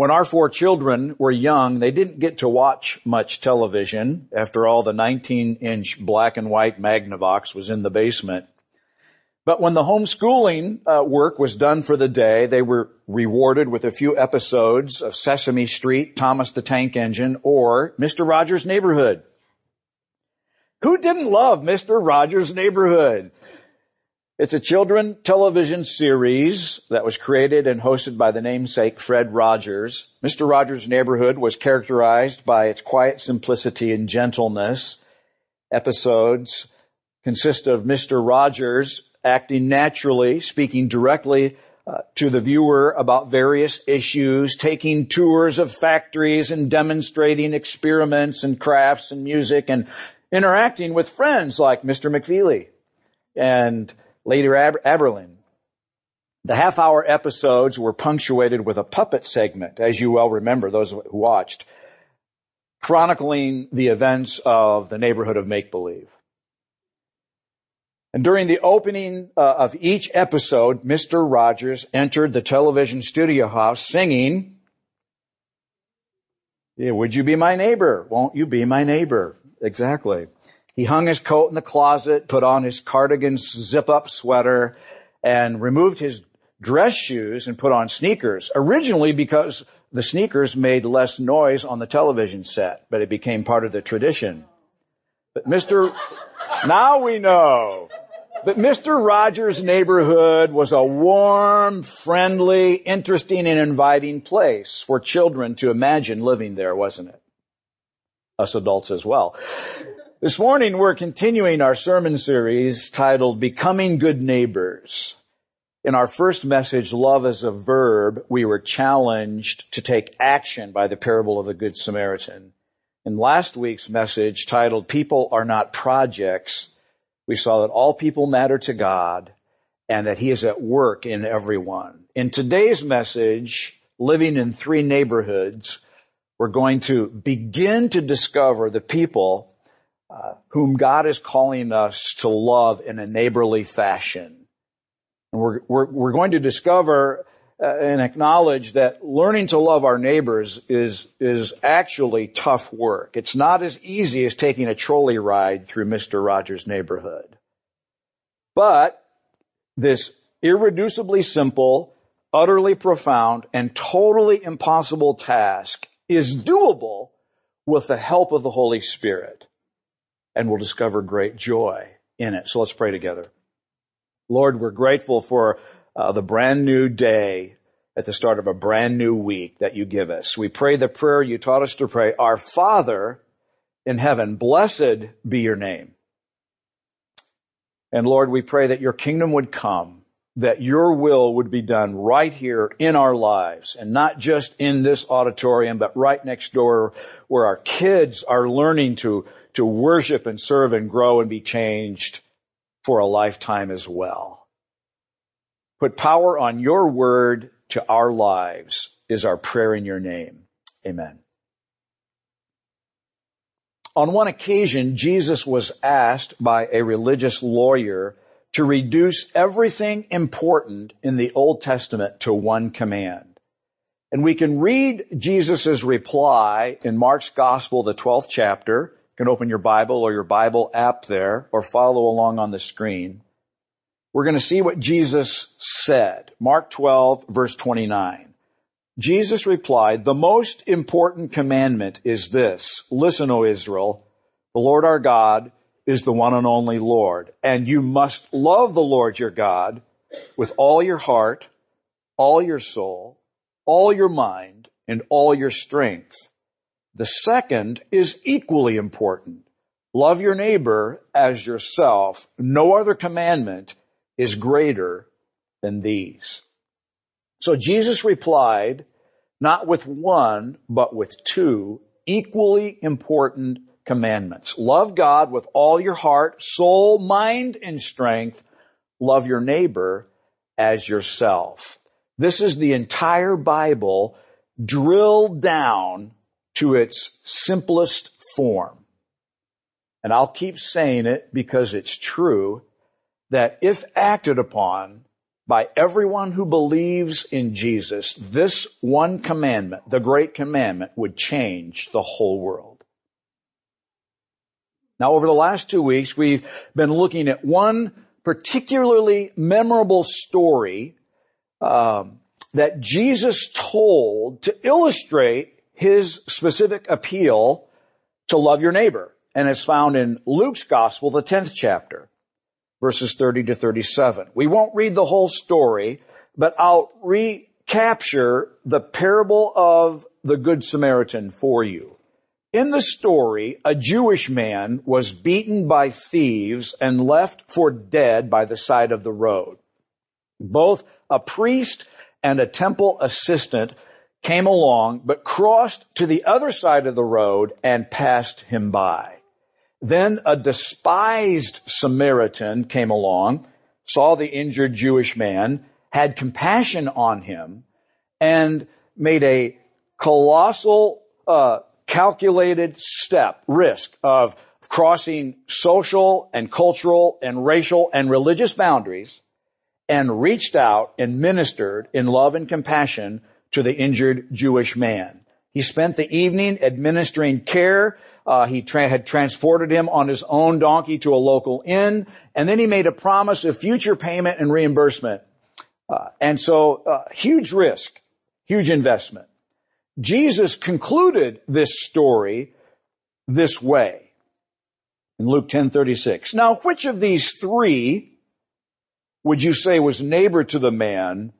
When our four children were young, they didn't get to watch much television. After all, the 19 inch black and white Magnavox was in the basement. But when the homeschooling uh, work was done for the day, they were rewarded with a few episodes of Sesame Street, Thomas the Tank Engine, or Mr. Rogers' Neighborhood. Who didn't love Mr. Rogers' Neighborhood? It's a children television series that was created and hosted by the namesake Fred Rogers. Mr. Rogers' Neighborhood was characterized by its quiet simplicity and gentleness. Episodes consist of Mr. Rogers acting naturally, speaking directly uh, to the viewer about various issues, taking tours of factories and demonstrating experiments and crafts and music and interacting with friends like Mr. McFeely and Lady Aber- Aberlin. The half hour episodes were punctuated with a puppet segment, as you well remember, those who watched, chronicling the events of the neighborhood of make believe. And during the opening uh, of each episode, Mr. Rogers entered the television studio house singing, yeah, would you be my neighbor? Won't you be my neighbor? Exactly. He hung his coat in the closet, put on his cardigan zip up sweater, and removed his dress shoes and put on sneakers. Originally because the sneakers made less noise on the television set, but it became part of the tradition. But Mr. now we know. But Mr. Rogers' neighborhood was a warm, friendly, interesting, and inviting place for children to imagine living there, wasn't it? Us adults as well. This morning we're continuing our sermon series titled Becoming Good Neighbors. In our first message, Love as a Verb, we were challenged to take action by the parable of the Good Samaritan. In last week's message titled People Are Not Projects, we saw that all people matter to God and that He is at work in everyone. In today's message, living in three neighborhoods, we're going to begin to discover the people uh, whom God is calling us to love in a neighborly fashion. And we're, we're, we're going to discover uh, and acknowledge that learning to love our neighbors is, is actually tough work. It's not as easy as taking a trolley ride through Mr. Rogers' neighborhood. But this irreducibly simple, utterly profound, and totally impossible task is doable with the help of the Holy Spirit. And we'll discover great joy in it. So let's pray together. Lord, we're grateful for uh, the brand new day at the start of a brand new week that you give us. We pray the prayer you taught us to pray, Our Father in heaven, blessed be your name. And Lord, we pray that your kingdom would come, that your will would be done right here in our lives and not just in this auditorium, but right next door where our kids are learning to, to worship and serve and grow and be changed for a lifetime as well. Put power on your word to our lives is our prayer in your name. Amen. On one occasion, Jesus was asked by a religious lawyer to reduce everything important in the Old Testament to one command. And we can read Jesus' reply in Mark's Gospel, the 12th chapter. Can open your Bible or your Bible app there or follow along on the screen we're going to see what Jesus said. Mark 12 verse 29. Jesus replied, the most important commandment is this. Listen, O Israel, the Lord our God is the one and only Lord, and you must love the Lord your God with all your heart, all your soul, all your mind, and all your strength. The second is equally important. Love your neighbor as yourself. No other commandment is greater than these. So Jesus replied, not with one, but with two equally important commandments. Love God with all your heart, soul, mind, and strength. Love your neighbor as yourself. This is the entire Bible drilled down to its simplest form. And I'll keep saying it because it's true that if acted upon, by everyone who believes in Jesus, this one commandment, the great commandment, would change the whole world. Now over the last two weeks, we've been looking at one particularly memorable story um, that Jesus told to illustrate his specific appeal to love your neighbor. And it's found in Luke's gospel, the 10th chapter, verses 30 to 37. We won't read the whole story, but I'll recapture the parable of the Good Samaritan for you. In the story, a Jewish man was beaten by thieves and left for dead by the side of the road. Both a priest and a temple assistant came along, but crossed to the other side of the road and passed him by. Then a despised Samaritan came along, saw the injured Jewish man, had compassion on him, and made a colossal, uh, calculated step, risk of crossing social and cultural and racial and religious boundaries and reached out and ministered in love and compassion to the injured Jewish man. He spent the evening administering care. Uh, he tra- had transported him on his own donkey to a local inn, and then he made a promise of future payment and reimbursement. Uh, and so, uh, huge risk, huge investment. Jesus concluded this story this way in Luke 10:36. Now, which of these three would you say was neighbor to the man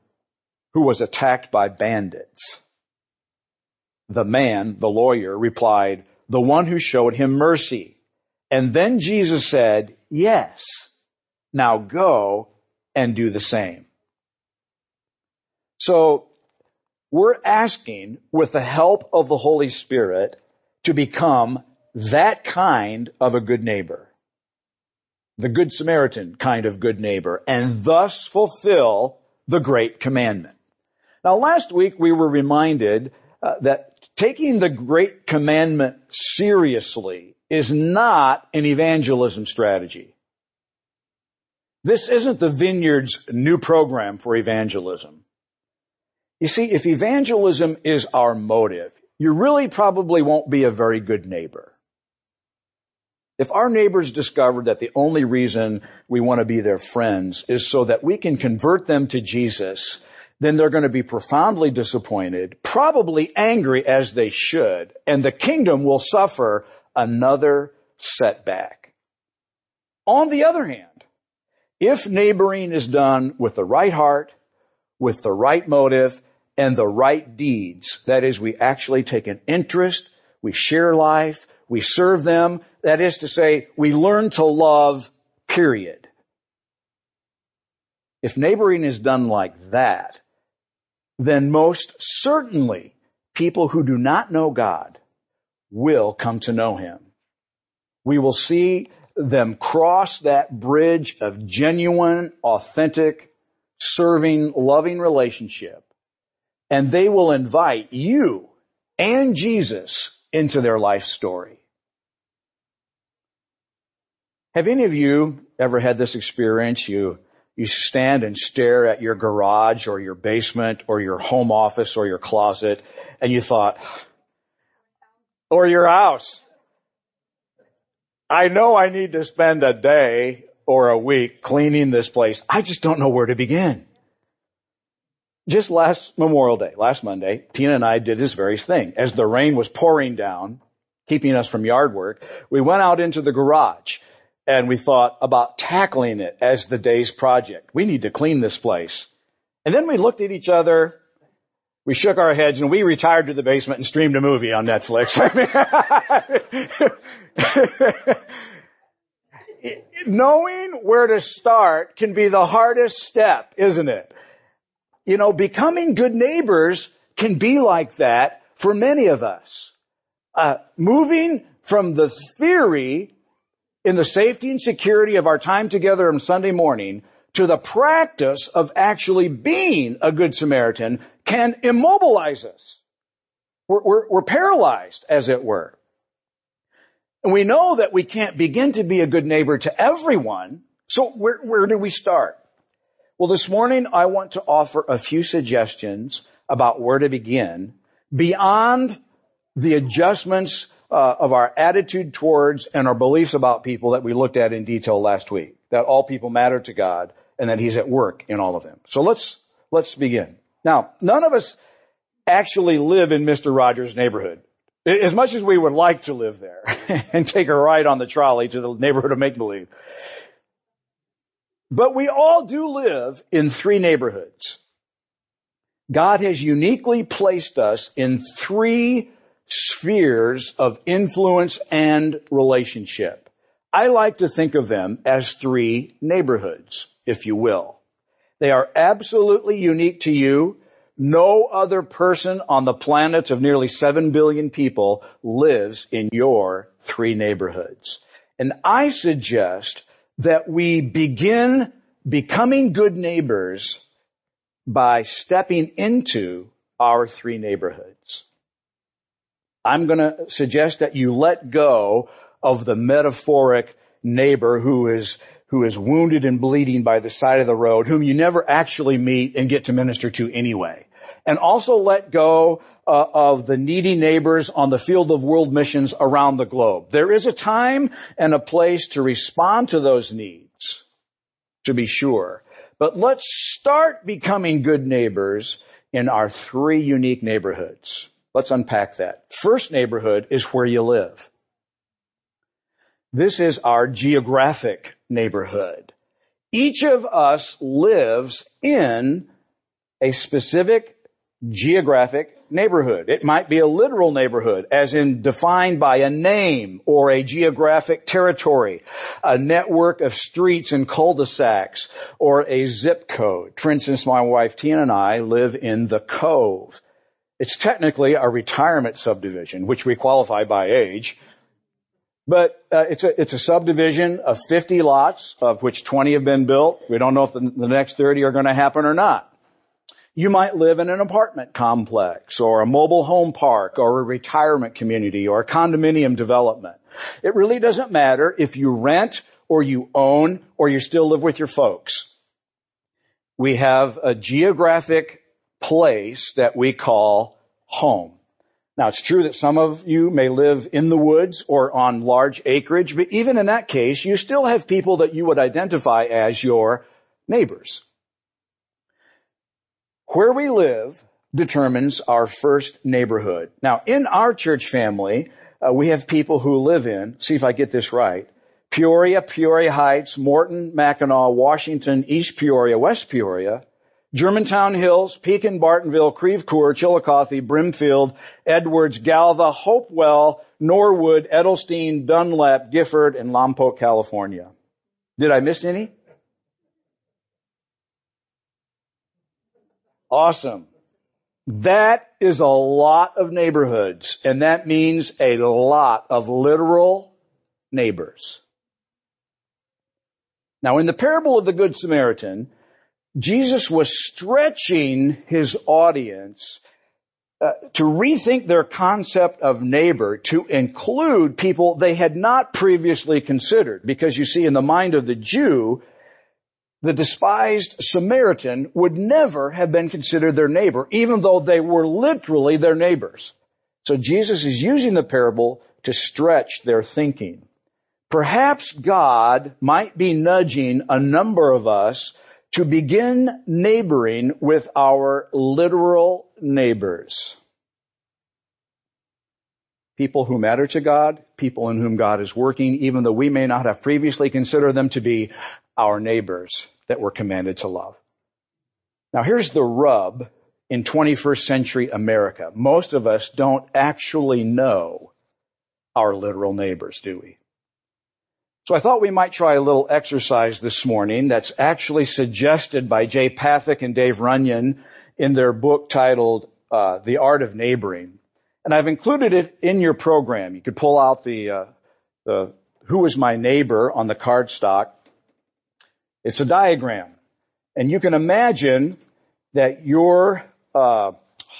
who was attacked by bandits? The man, the lawyer, replied, the one who showed him mercy. And then Jesus said, yes, now go and do the same. So we're asking with the help of the Holy Spirit to become that kind of a good neighbor the Good Samaritan kind of good neighbor, and thus fulfill the great commandment. Now last week we were reminded uh, that taking the great commandment seriously is not an evangelism strategy. This isn't the vineyard's new program for evangelism. You see, if evangelism is our motive, you really probably won't be a very good neighbor. If our neighbors discover that the only reason we want to be their friends is so that we can convert them to Jesus, then they're going to be profoundly disappointed, probably angry as they should, and the kingdom will suffer another setback. On the other hand, if neighboring is done with the right heart, with the right motive, and the right deeds, that is, we actually take an interest, we share life, we serve them. That is to say, we learn to love, period. If neighboring is done like that, then most certainly people who do not know God will come to know Him. We will see them cross that bridge of genuine, authentic, serving, loving relationship. And they will invite you and Jesus into their life story. Have any of you ever had this experience? You, you stand and stare at your garage or your basement or your home office or your closet and you thought, or your house. I know I need to spend a day or a week cleaning this place. I just don't know where to begin. Just last Memorial Day, last Monday, Tina and I did this very thing. As the rain was pouring down, keeping us from yard work, we went out into the garage and we thought about tackling it as the day's project. We need to clean this place. And then we looked at each other, we shook our heads and we retired to the basement and streamed a movie on Netflix. Knowing where to start can be the hardest step, isn't it? You know, becoming good neighbors can be like that for many of us. Uh, moving from the theory in the safety and security of our time together on Sunday morning to the practice of actually being a good Samaritan can immobilize us. We're, we're, we're, paralyzed, as it were. And we know that we can't begin to be a good neighbor to everyone. So where, where do we start? Well, this morning I want to offer a few suggestions about where to begin beyond the adjustments Uh, of our attitude towards and our beliefs about people that we looked at in detail last week. That all people matter to God and that He's at work in all of them. So let's, let's begin. Now, none of us actually live in Mr. Rogers' neighborhood. As much as we would like to live there and take a ride on the trolley to the neighborhood of make believe. But we all do live in three neighborhoods. God has uniquely placed us in three spheres of influence and relationship. I like to think of them as three neighborhoods, if you will. They are absolutely unique to you. No other person on the planet of nearly 7 billion people lives in your three neighborhoods. And I suggest that we begin becoming good neighbors by stepping into our three neighborhoods. I'm going to suggest that you let go of the metaphoric neighbor who is who is wounded and bleeding by the side of the road, whom you never actually meet and get to minister to anyway. And also let go uh, of the needy neighbors on the field of world missions around the globe. There is a time and a place to respond to those needs, to be sure. But let's start becoming good neighbors in our three unique neighborhoods. Let's unpack that. First neighborhood is where you live. This is our geographic neighborhood. Each of us lives in a specific geographic neighborhood. It might be a literal neighborhood, as in defined by a name or a geographic territory, a network of streets and cul-de-sacs, or a zip code. For instance, my wife Tina and I live in the Cove. It's technically a retirement subdivision, which we qualify by age. But uh, it's a it's a subdivision of 50 lots, of which 20 have been built. We don't know if the, the next 30 are going to happen or not. You might live in an apartment complex or a mobile home park or a retirement community or a condominium development. It really doesn't matter if you rent or you own or you still live with your folks. We have a geographic place that we call home. Now it's true that some of you may live in the woods or on large acreage, but even in that case, you still have people that you would identify as your neighbors. Where we live determines our first neighborhood. Now, in our church family, uh, we have people who live in, see if I get this right, Peoria, Peoria Heights, Morton, Mackinaw, Washington, East Peoria, West Peoria, Germantown Hills, Pekin, Bartonville, Creve Coeur, Chillicothe, Brimfield, Edwards, Galva, Hopewell, Norwood, Edelstein, Dunlap, Gifford, and Lompoc, California. Did I miss any? Awesome. That is a lot of neighborhoods, and that means a lot of literal neighbors. Now in the parable of the Good Samaritan, Jesus was stretching his audience uh, to rethink their concept of neighbor to include people they had not previously considered. Because you see, in the mind of the Jew, the despised Samaritan would never have been considered their neighbor, even though they were literally their neighbors. So Jesus is using the parable to stretch their thinking. Perhaps God might be nudging a number of us to begin neighboring with our literal neighbors. People who matter to God, people in whom God is working, even though we may not have previously considered them to be our neighbors that we're commanded to love. Now here's the rub in 21st century America. Most of us don't actually know our literal neighbors, do we? So I thought we might try a little exercise this morning that's actually suggested by Jay Pathak and Dave Runyon in their book titled uh, The Art of Neighboring. And I've included it in your program. You could pull out the, uh, the Who is My Neighbor on the cardstock it's a diagram. And you can imagine that your uh,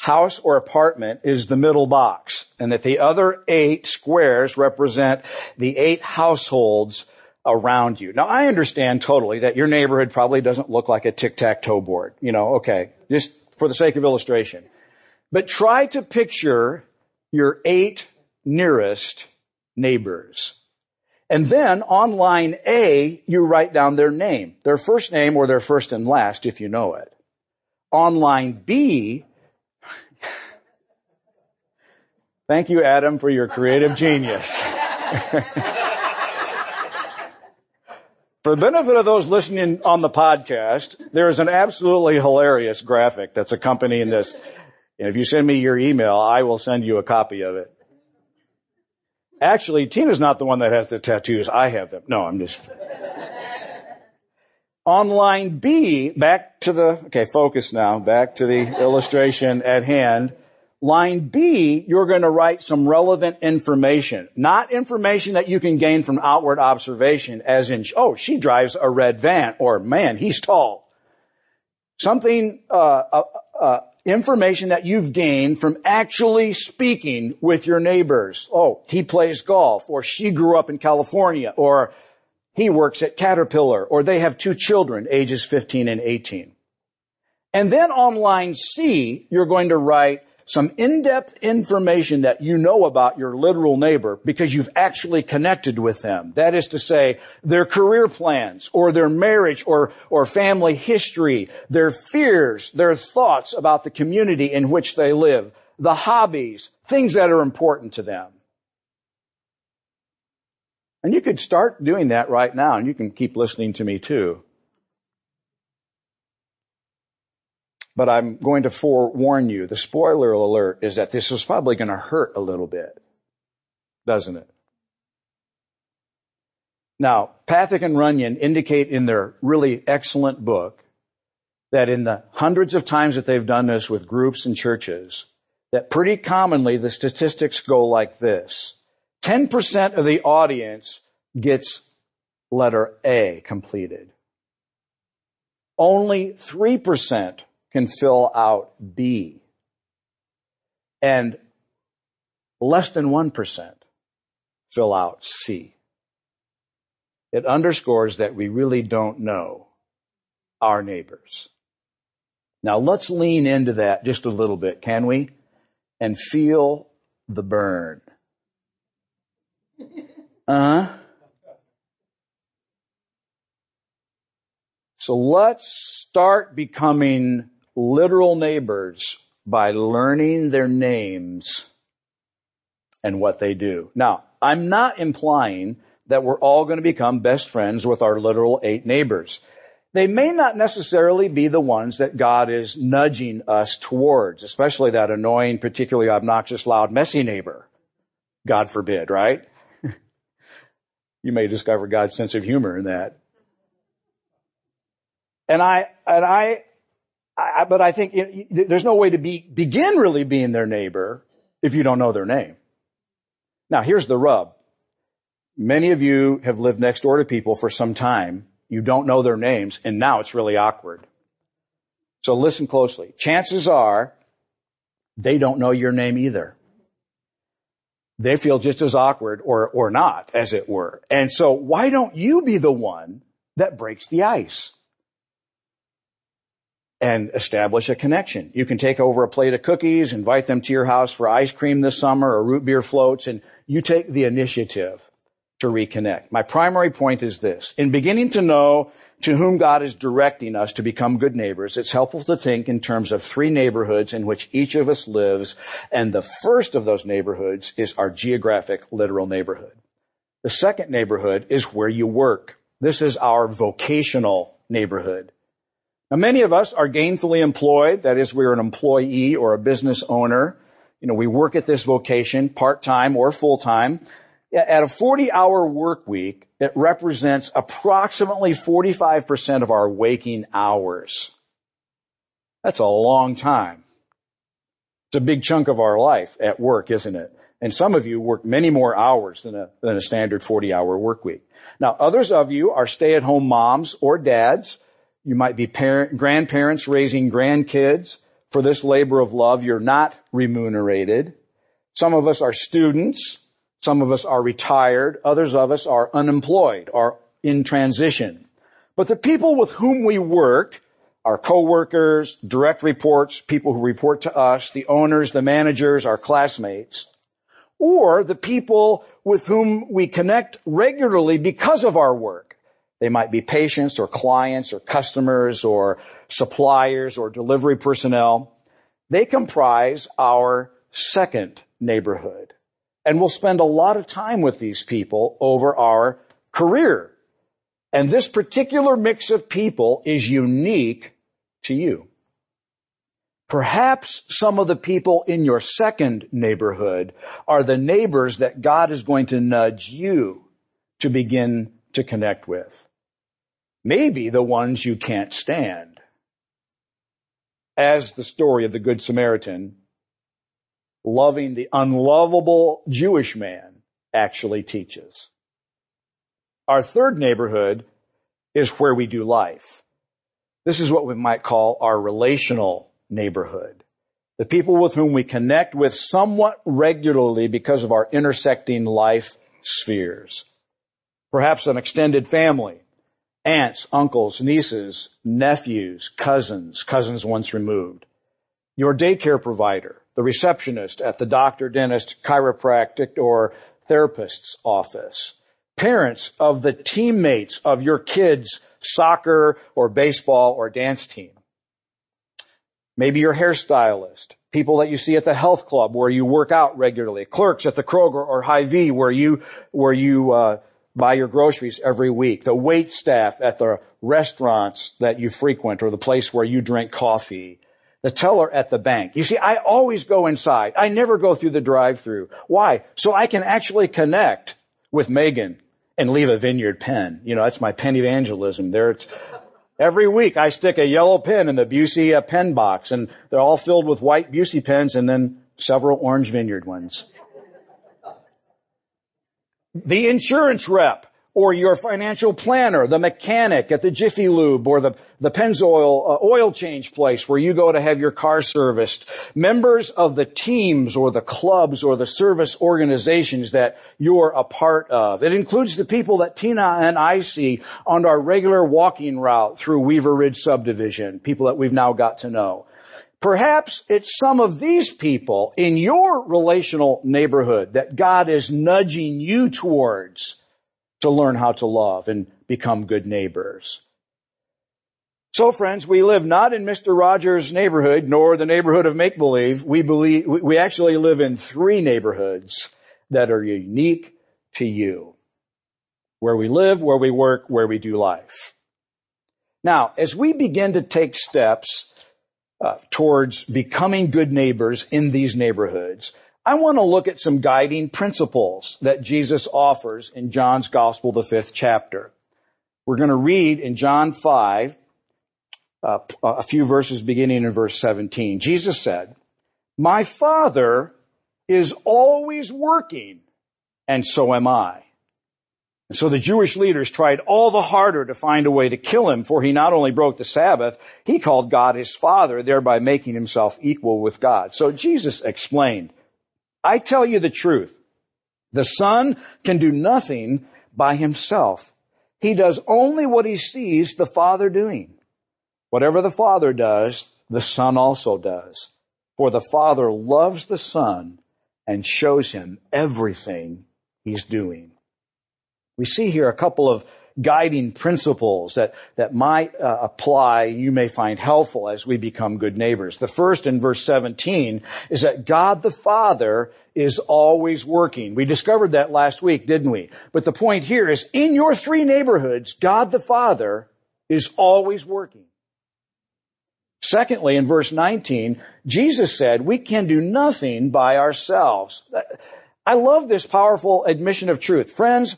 house or apartment is the middle box and that the other eight squares represent the eight households around you. Now I understand totally that your neighborhood probably doesn't look like a tic-tac-toe board. You know, okay, just for the sake of illustration. But try to picture your eight nearest neighbors. And then on line A, you write down their name, their first name or their first and last if you know it. On line B, thank you Adam for your creative genius. For the benefit of those listening on the podcast, there is an absolutely hilarious graphic that's accompanying this. And if you send me your email, I will send you a copy of it. Actually, Tina's not the one that has the tattoos. I have them. No, I'm just. On line B, back to the, okay, focus now, back to the illustration at hand. Line B, you're going to write some relevant information. Not information that you can gain from outward observation as in, oh, she drives a red van, or man, he's tall. Something, uh, uh, uh, information that you've gained from actually speaking with your neighbors. Oh, he plays golf, or she grew up in California, or he works at Caterpillar, or they have two children, ages 15 and 18. And then on line C, you're going to write some in-depth information that you know about your literal neighbor because you've actually connected with them. That is to say, their career plans or their marriage or, or family history, their fears, their thoughts about the community in which they live, the hobbies, things that are important to them. And you could start doing that right now and you can keep listening to me too. But I'm going to forewarn you, the spoiler alert is that this is probably going to hurt a little bit. Doesn't it? Now, Pathak and Runyon indicate in their really excellent book that in the hundreds of times that they've done this with groups and churches, that pretty commonly the statistics go like this. 10% of the audience gets letter A completed. Only 3% can fill out B. And less than 1% fill out C. It underscores that we really don't know our neighbors. Now let's lean into that just a little bit, can we? And feel the burn. Uh huh. So let's start becoming literal neighbors by learning their names and what they do. Now, I'm not implying that we're all going to become best friends with our literal eight neighbors. They may not necessarily be the ones that God is nudging us towards, especially that annoying, particularly obnoxious, loud, messy neighbor. God forbid, right? you may discover God's sense of humor in that. And I, and I I, but I think there's no way to be, begin really being their neighbor if you don't know their name. Now here's the rub. Many of you have lived next door to people for some time. You don't know their names and now it's really awkward. So listen closely. Chances are they don't know your name either. They feel just as awkward or, or not, as it were. And so why don't you be the one that breaks the ice? And establish a connection. You can take over a plate of cookies, invite them to your house for ice cream this summer or root beer floats, and you take the initiative to reconnect. My primary point is this. In beginning to know to whom God is directing us to become good neighbors, it's helpful to think in terms of three neighborhoods in which each of us lives, and the first of those neighborhoods is our geographic literal neighborhood. The second neighborhood is where you work. This is our vocational neighborhood. Now many of us are gainfully employed. That is, we're an employee or a business owner. You know, we work at this vocation part-time or full-time. At a 40 hour work week, it represents approximately 45% of our waking hours. That's a long time. It's a big chunk of our life at work, isn't it? And some of you work many more hours than a, than a standard 40 hour work week. Now, others of you are stay at home moms or dads you might be parent, grandparents raising grandkids. For this labor of love, you're not remunerated. Some of us are students. Some of us are retired. Others of us are unemployed or in transition. But the people with whom we work, our coworkers, direct reports, people who report to us, the owners, the managers, our classmates, or the people with whom we connect regularly because of our work. They might be patients or clients or customers or suppliers or delivery personnel. They comprise our second neighborhood. And we'll spend a lot of time with these people over our career. And this particular mix of people is unique to you. Perhaps some of the people in your second neighborhood are the neighbors that God is going to nudge you to begin to connect with. Maybe the ones you can't stand. As the story of the Good Samaritan loving the unlovable Jewish man actually teaches. Our third neighborhood is where we do life. This is what we might call our relational neighborhood. The people with whom we connect with somewhat regularly because of our intersecting life spheres. Perhaps an extended family, aunts, uncles, nieces, nephews, cousins, cousins once removed. Your daycare provider, the receptionist at the doctor, dentist, chiropractic, or therapist's office. Parents of the teammates of your kids' soccer or baseball or dance team. Maybe your hairstylist, people that you see at the health club where you work out regularly, clerks at the Kroger or Hy-Vee where you, where you, uh, buy your groceries every week, the wait staff at the restaurants that you frequent or the place where you drink coffee, the teller at the bank. You see, I always go inside. I never go through the drive-through. Why? So I can actually connect with Megan and leave a vineyard pen. You know, that's my pen evangelism. There, it's, every week I stick a yellow pen in the Busey uh, pen box, and they're all filled with white Busey pens, and then several orange vineyard ones. The insurance rep or your financial planner, the mechanic at the Jiffy Lube or the, the Pennzoil uh, oil change place where you go to have your car serviced, members of the teams or the clubs or the service organizations that you're a part of. It includes the people that Tina and I see on our regular walking route through Weaver Ridge subdivision, people that we've now got to know. Perhaps it's some of these people in your relational neighborhood that God is nudging you towards to learn how to love and become good neighbors. So friends, we live not in Mr. Rogers' neighborhood, nor the neighborhood of make-believe. We believe, we actually live in three neighborhoods that are unique to you. Where we live, where we work, where we do life. Now, as we begin to take steps uh, towards becoming good neighbors in these neighborhoods, I want to look at some guiding principles that Jesus offers in John's Gospel, the fifth chapter. We're going to read in John 5, uh, a few verses beginning in verse 17. Jesus said, My Father is always working, and so am I. And so the Jewish leaders tried all the harder to find a way to kill him, for he not only broke the Sabbath, he called God his Father, thereby making himself equal with God. So Jesus explained, I tell you the truth. The son can do nothing by himself. He does only what he sees the father doing. Whatever the father does, the son also does. For the father loves the son and shows him everything he's doing. We see here a couple of guiding principles that, that might uh, apply, you may find helpful as we become good neighbors. The first in verse 17 is that God the Father is always working. We discovered that last week, didn't we? But the point here is in your three neighborhoods, God the Father is always working. Secondly, in verse 19, Jesus said, we can do nothing by ourselves. I love this powerful admission of truth. Friends,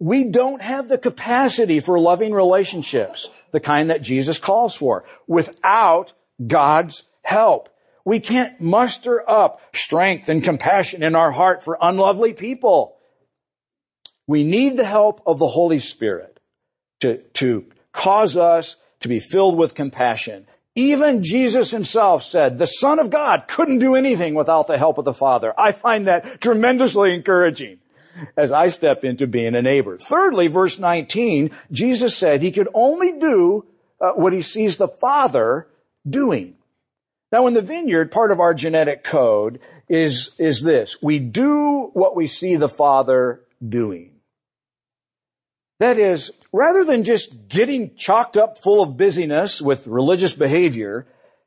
we don't have the capacity for loving relationships, the kind that Jesus calls for, without God's help. We can't muster up strength and compassion in our heart for unlovely people. We need the help of the Holy Spirit to, to cause us to be filled with compassion. Even Jesus himself said the Son of God couldn't do anything without the help of the Father. I find that tremendously encouraging. As I step into being a neighbor. Thirdly, verse 19, Jesus said he could only do uh, what he sees the Father doing. Now in the vineyard, part of our genetic code is, is this. We do what we see the Father doing. That is, rather than just getting chalked up full of busyness with religious behavior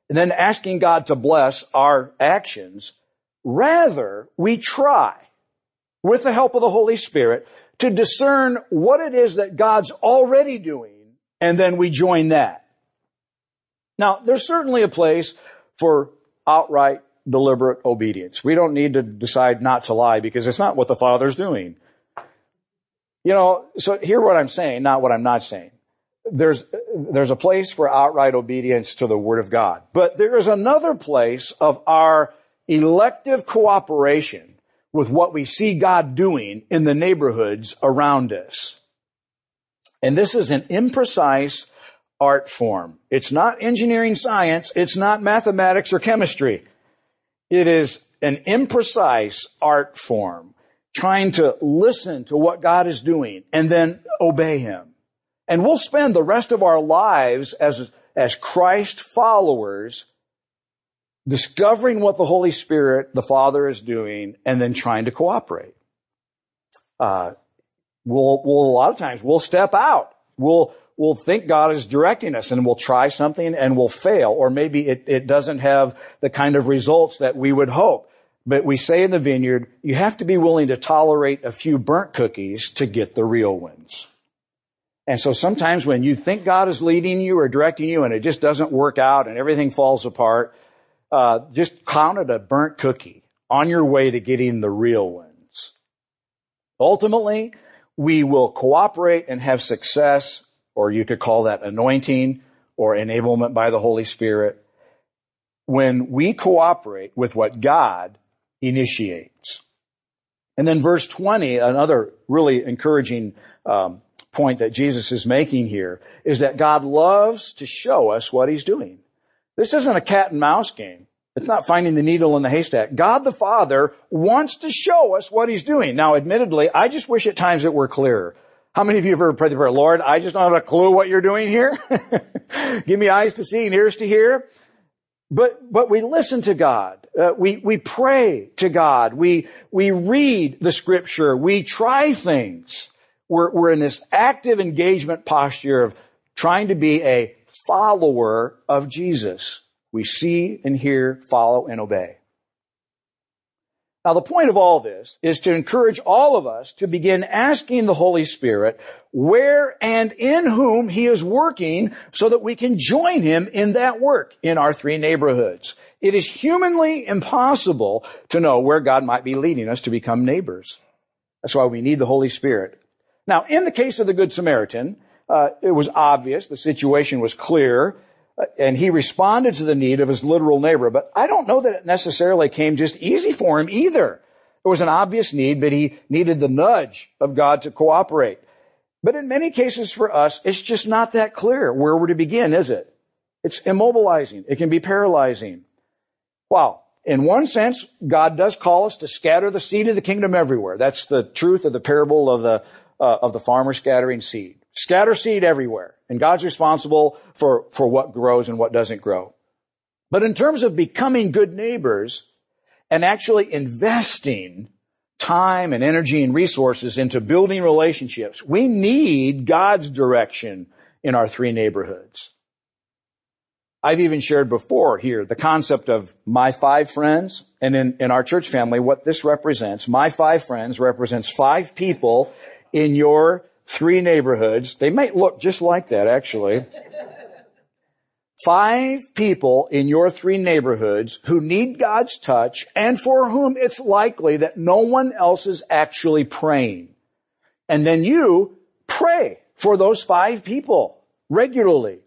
and then asking God to bless our actions, rather we try with the help of the Holy Spirit to discern what it is that God's already doing and then we join that. Now, there's certainly a place for outright deliberate obedience. We don't need to decide not to lie because it's not what the Father's doing. You know, so hear what I'm saying, not what I'm not saying. There's, there's a place for outright obedience to the Word of God. But there is another place of our elective cooperation with what we see God doing in the neighborhoods around us. And this is an imprecise art form. It's not engineering science. It's not mathematics or chemistry. It is an imprecise art form trying to listen to what God is doing and then obey Him. And we'll spend the rest of our lives as, as Christ followers discovering what the Holy Spirit, the Father is doing and then trying to cooperate. Uh, we'll, we'll, a lot of times we'll step out. We'll, we'll think God is directing us and we'll try something and we'll fail or maybe it, it doesn't have the kind of results that we would hope. But we say in the vineyard, you have to be willing to tolerate a few burnt cookies to get the real ones. And so sometimes when you think God is leading you or directing you and it just doesn't work out and everything falls apart, uh, just count it a burnt cookie on your way to getting the real ones. Ultimately, we will cooperate and have success, or you could call that anointing or enablement by the Holy Spirit, when we cooperate with what God initiates. And then verse 20, another really encouraging um, point that Jesus is making here is that God loves to show us what he's doing. This isn't a cat and mouse game. It's not finding the needle in the haystack. God the Father wants to show us what he's doing. Now admittedly, I just wish at times it were clearer. How many of you have ever prayed the prayer, Lord, I just don't have a clue what you're doing here? Give me eyes to see and ears to hear. But, but we listen to God. Uh, we, we pray to God. We, we read the scripture. We try things. We're, we're in this active engagement posture of trying to be a follower of Jesus. We see and hear, follow and obey. Now the point of all this is to encourage all of us to begin asking the Holy Spirit where and in whom He is working so that we can join Him in that work in our three neighborhoods. It is humanly impossible to know where God might be leading us to become neighbors. That's why we need the Holy Spirit. Now, in the case of the Good Samaritan, uh, it was obvious, the situation was clear, uh, and he responded to the need of his literal neighbor. But I don't know that it necessarily came just easy for him either. It was an obvious need, but he needed the nudge of God to cooperate. But in many cases for us, it's just not that clear where we're to begin, is it? It's immobilizing. It can be paralyzing. Well, in one sense, God does call us to scatter the seed of the kingdom everywhere. That's the truth of the parable of the, uh, of the farmer scattering seed. Scatter seed everywhere. And God's responsible for, for what grows and what doesn't grow. But in terms of becoming good neighbors and actually investing time and energy and resources into building relationships, we need God's direction in our three neighborhoods. I've even shared before here the concept of my five friends and in, in our church family, what this represents. My five friends represents five people in your three neighborhoods. They might look just like that actually. Five people in your three neighborhoods who need God's touch and for whom it's likely that no one else is actually praying. And then you pray for those five people regularly.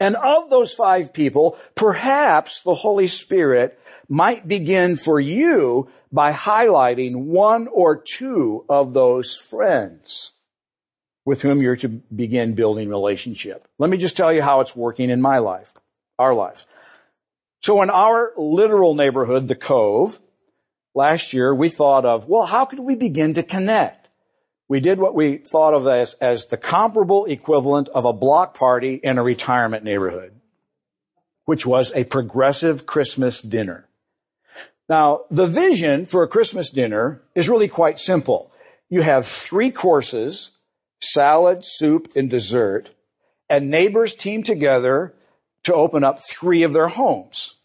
And of those five people, perhaps the Holy Spirit might begin for you by highlighting one or two of those friends with whom you're to begin building relationship. Let me just tell you how it's working in my life, our lives. So in our literal neighborhood, the Cove, last year, we thought of, well, how could we begin to connect? We did what we thought of as, as the comparable equivalent of a block party in a retirement neighborhood, which was a progressive Christmas dinner. Now, the vision for a Christmas dinner is really quite simple. You have three courses, salad, soup, and dessert, and neighbors team together to open up three of their homes.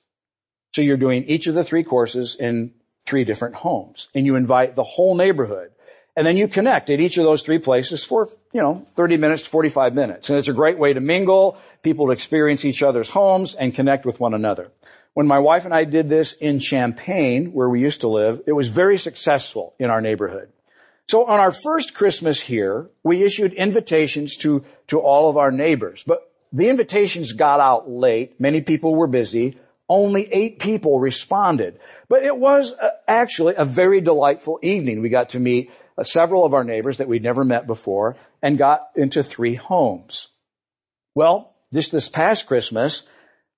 So you're doing each of the three courses in three different homes and you invite the whole neighborhood. And then you connect at each of those three places for, you know, 30 minutes to 45 minutes. And it's a great way to mingle, people to experience each other's homes and connect with one another. When my wife and I did this in Champaign, where we used to live, it was very successful in our neighborhood. So on our first Christmas here, we issued invitations to, to all of our neighbors, but the invitations got out late. Many people were busy. Only eight people responded. But it was uh, actually a very delightful evening. We got to meet uh, several of our neighbors that we'd never met before and got into three homes. Well, just this past Christmas,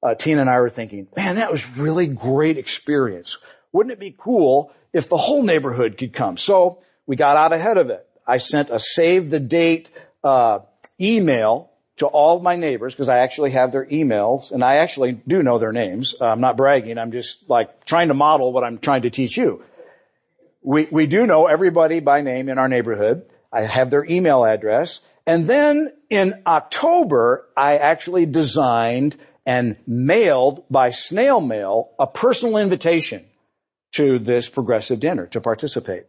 uh, Tina and I were thinking, man, that was really great experience. Wouldn't it be cool if the whole neighborhood could come? So we got out ahead of it. I sent a save the date uh, email to all of my neighbors because I actually have their emails and I actually do know their names. Uh, I'm not bragging. I'm just like trying to model what I'm trying to teach you. We, we do know everybody by name in our neighborhood. I have their email address. And then in October, I actually designed and mailed by snail mail a personal invitation to this progressive dinner to participate.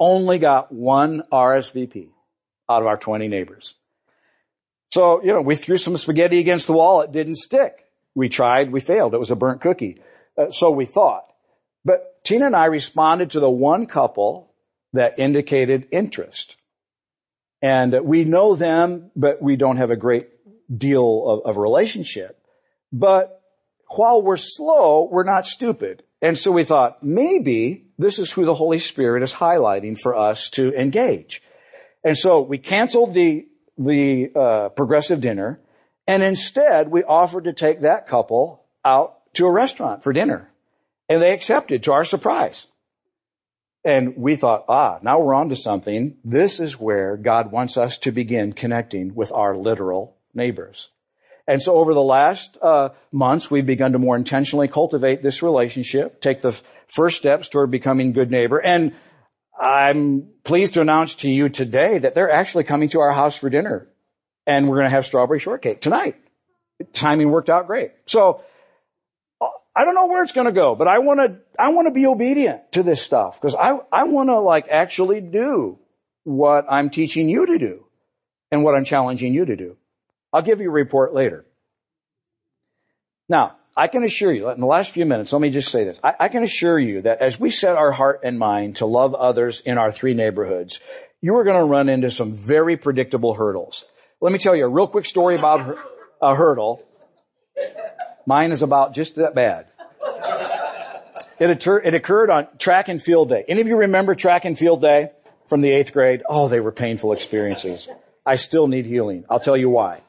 Only got one RSVP out of our 20 neighbors. So, you know, we threw some spaghetti against the wall. It didn't stick. We tried. We failed. It was a burnt cookie. Uh, so we thought. But Tina and I responded to the one couple that indicated interest. And we know them, but we don't have a great deal of, of relationship. But while we're slow, we're not stupid. And so we thought, maybe this is who the Holy Spirit is highlighting for us to engage. And so we canceled the the uh, progressive dinner, and instead we offered to take that couple out to a restaurant for dinner, and they accepted to our surprise. And we thought, ah, now we're on to something. This is where God wants us to begin connecting with our literal neighbors. And so over the last uh, months, we've begun to more intentionally cultivate this relationship, take the f- first steps toward becoming good neighbor. And I'm pleased to announce to you today that they're actually coming to our house for dinner and we're going to have strawberry shortcake tonight. Timing worked out great. So I don't know where it's going to go, but I want to, I want to be obedient to this stuff because I, I want to like actually do what I'm teaching you to do and what I'm challenging you to do. I'll give you a report later. Now, I can assure you, in the last few minutes, let me just say this. I, I, can assure you that as we set our heart and mind to love others in our three neighborhoods, you are going to run into some very predictable hurdles. Let me tell you a real quick story about a hurdle. Mine is about just that bad. It, occur- it occurred on track and field day. Any of you remember track and field day from the eighth grade? Oh, they were painful experiences. I still need healing. I'll tell you why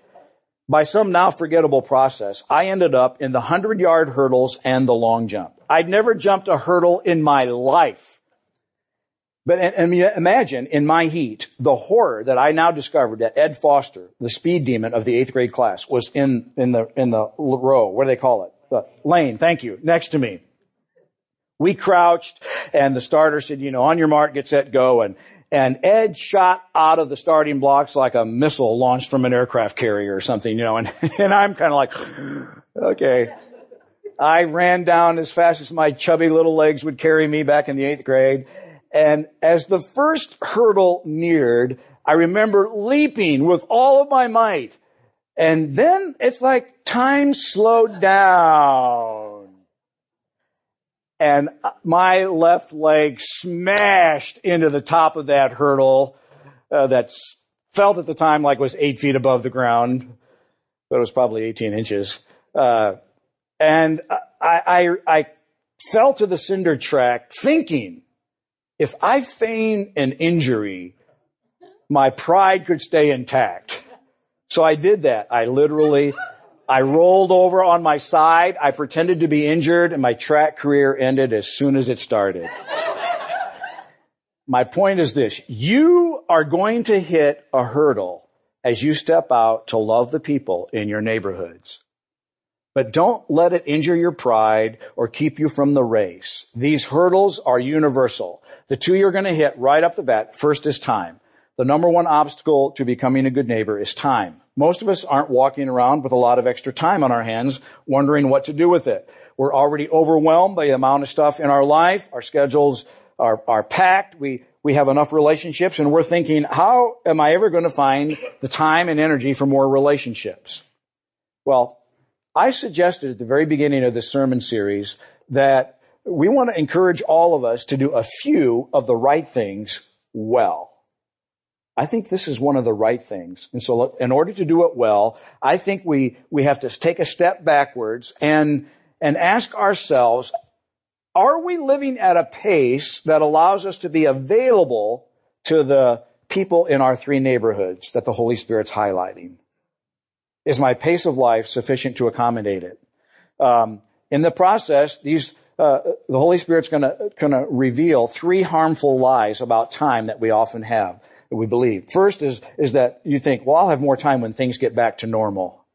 by some now forgettable process, I ended up in the 100 yard hurdles and the long jump. I'd never jumped a hurdle in my life. But and, imagine in my heat, the horror that I now discovered that Ed Foster, the speed demon of the eighth grade class, was in, in the, in the row. What do they call it? The lane. Thank you. Next to me. We crouched and the starter said, you know, on your mark, get set, go. And, and Ed shot out of the starting blocks like a missile launched from an aircraft carrier or something, you know, and, and I'm kind of like, okay. I ran down as fast as my chubby little legs would carry me back in the eighth grade. And as the first hurdle neared, I remember leaping with all of my might. And then it's like time slowed down and my left leg smashed into the top of that hurdle uh, that felt at the time like was eight feet above the ground, but it was probably 18 inches. Uh, and I, I, I fell to the cinder track thinking, if I feign an injury, my pride could stay intact. So I did that. I literally I rolled over on my side. I pretended to be injured and my track career ended as soon as it started. my point is this. You are going to hit a hurdle as you step out to love the people in your neighborhoods. But don't let it injure your pride or keep you from the race. These hurdles are universal. The two you're going to hit right up the bat, first is time. The number one obstacle to becoming a good neighbor is time. Most of us aren't walking around with a lot of extra time on our hands, wondering what to do with it. We're already overwhelmed by the amount of stuff in our life. Our schedules are, are packed. We, we have enough relationships and we're thinking, how am I ever going to find the time and energy for more relationships? Well, I suggested at the very beginning of this sermon series that we want to encourage all of us to do a few of the right things well. I think this is one of the right things. And so in order to do it well, I think we, we have to take a step backwards and, and ask ourselves, are we living at a pace that allows us to be available to the people in our three neighborhoods that the Holy Spirit's highlighting? Is my pace of life sufficient to accommodate it? Um, in the process, these uh, the Holy Spirit's going to reveal three harmful lies about time that we often have we believe. First is is that you think, well, I'll have more time when things get back to normal.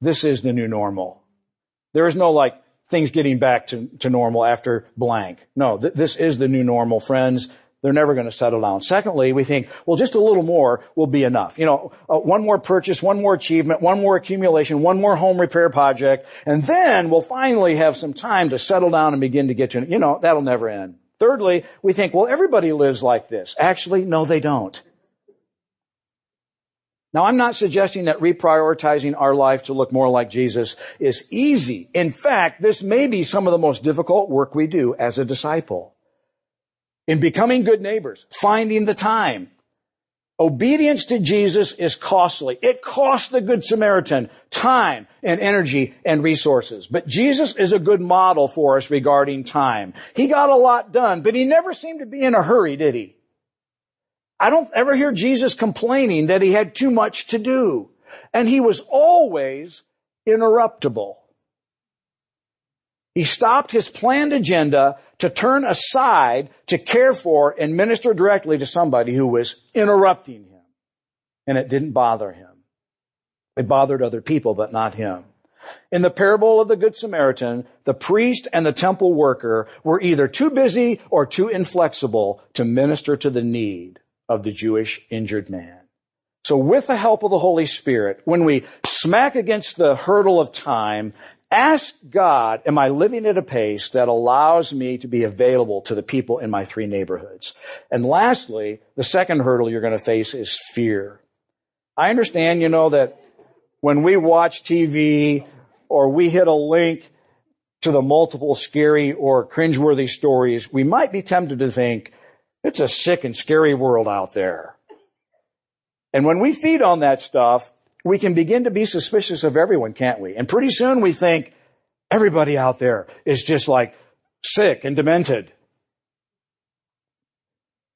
This is the new normal. There is no like things getting back to, to normal after blank. No, th- this is the new normal, friends. They're never going to settle down. Secondly, we think, well, just a little more will be enough. You know, uh, one more purchase, one more achievement, one more accumulation, one more home repair project, and then we'll finally have some time to settle down and begin to get to, you know, that'll never end. Thirdly, we think, well, everybody lives like this. Actually, no, they don't. Now, I'm not suggesting that reprioritizing our life to look more like Jesus is easy. In fact, this may be some of the most difficult work we do as a disciple in becoming good neighbors, finding the time. Obedience to Jesus is costly. It costs the Good Samaritan time and energy and resources. But Jesus is a good model for us regarding time. He got a lot done, but he never seemed to be in a hurry, did he? I don't ever hear Jesus complaining that he had too much to do. And he was always interruptible. He stopped his planned agenda to turn aside to care for and minister directly to somebody who was interrupting him. And it didn't bother him. It bothered other people, but not him. In the parable of the Good Samaritan, the priest and the temple worker were either too busy or too inflexible to minister to the need of the Jewish injured man. So with the help of the Holy Spirit, when we smack against the hurdle of time Ask God, am I living at a pace that allows me to be available to the people in my three neighborhoods? And lastly, the second hurdle you're going to face is fear. I understand, you know, that when we watch TV or we hit a link to the multiple scary or cringeworthy stories, we might be tempted to think it's a sick and scary world out there. And when we feed on that stuff, we can begin to be suspicious of everyone, can't we? And pretty soon we think everybody out there is just like sick and demented.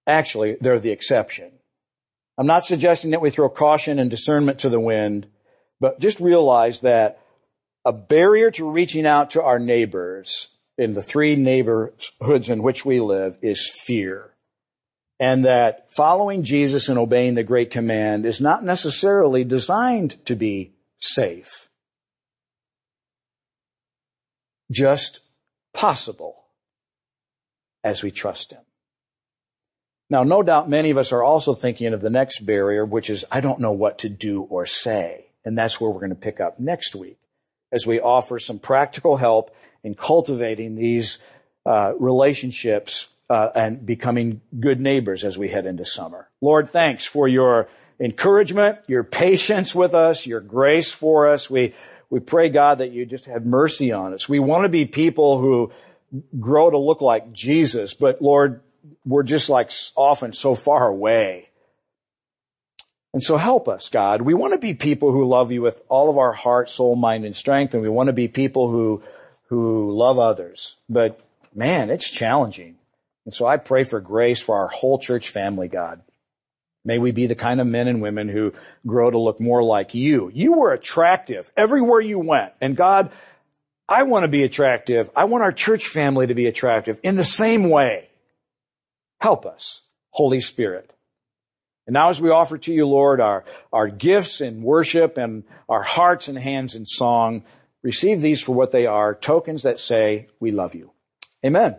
Actually, they're the exception. I'm not suggesting that we throw caution and discernment to the wind, but just realize that a barrier to reaching out to our neighbors in the three neighborhoods in which we live is fear and that following Jesus and obeying the great command is not necessarily designed to be safe. Just possible as we trust Him. Now, no doubt many of us are also thinking of the next barrier, which is, I don't know what to do or say. And that's where we're going to pick up next week as we offer some practical help in cultivating these uh, relationships uh, and becoming good neighbors as we head into summer. Lord, thanks for your encouragement, your patience with us, your grace for us. We we pray, God, that you just have mercy on us. We want to be people who grow to look like Jesus, but Lord, we're just like often so far away. And so help us, God. We want to be people who love you with all of our heart, soul, mind, and strength, and we want to be people who, who love others. But man, it's challenging. And so I pray for grace for our whole church family, God. May we be the kind of men and women who grow to look more like you. You were attractive everywhere you went. And God, I want to be attractive. I want our church family to be attractive in the same way. Help us, Holy Spirit. And now as we offer to you, Lord, our, our gifts in worship and our hearts and hands in song, receive these for what they are, tokens that say we love you. Amen.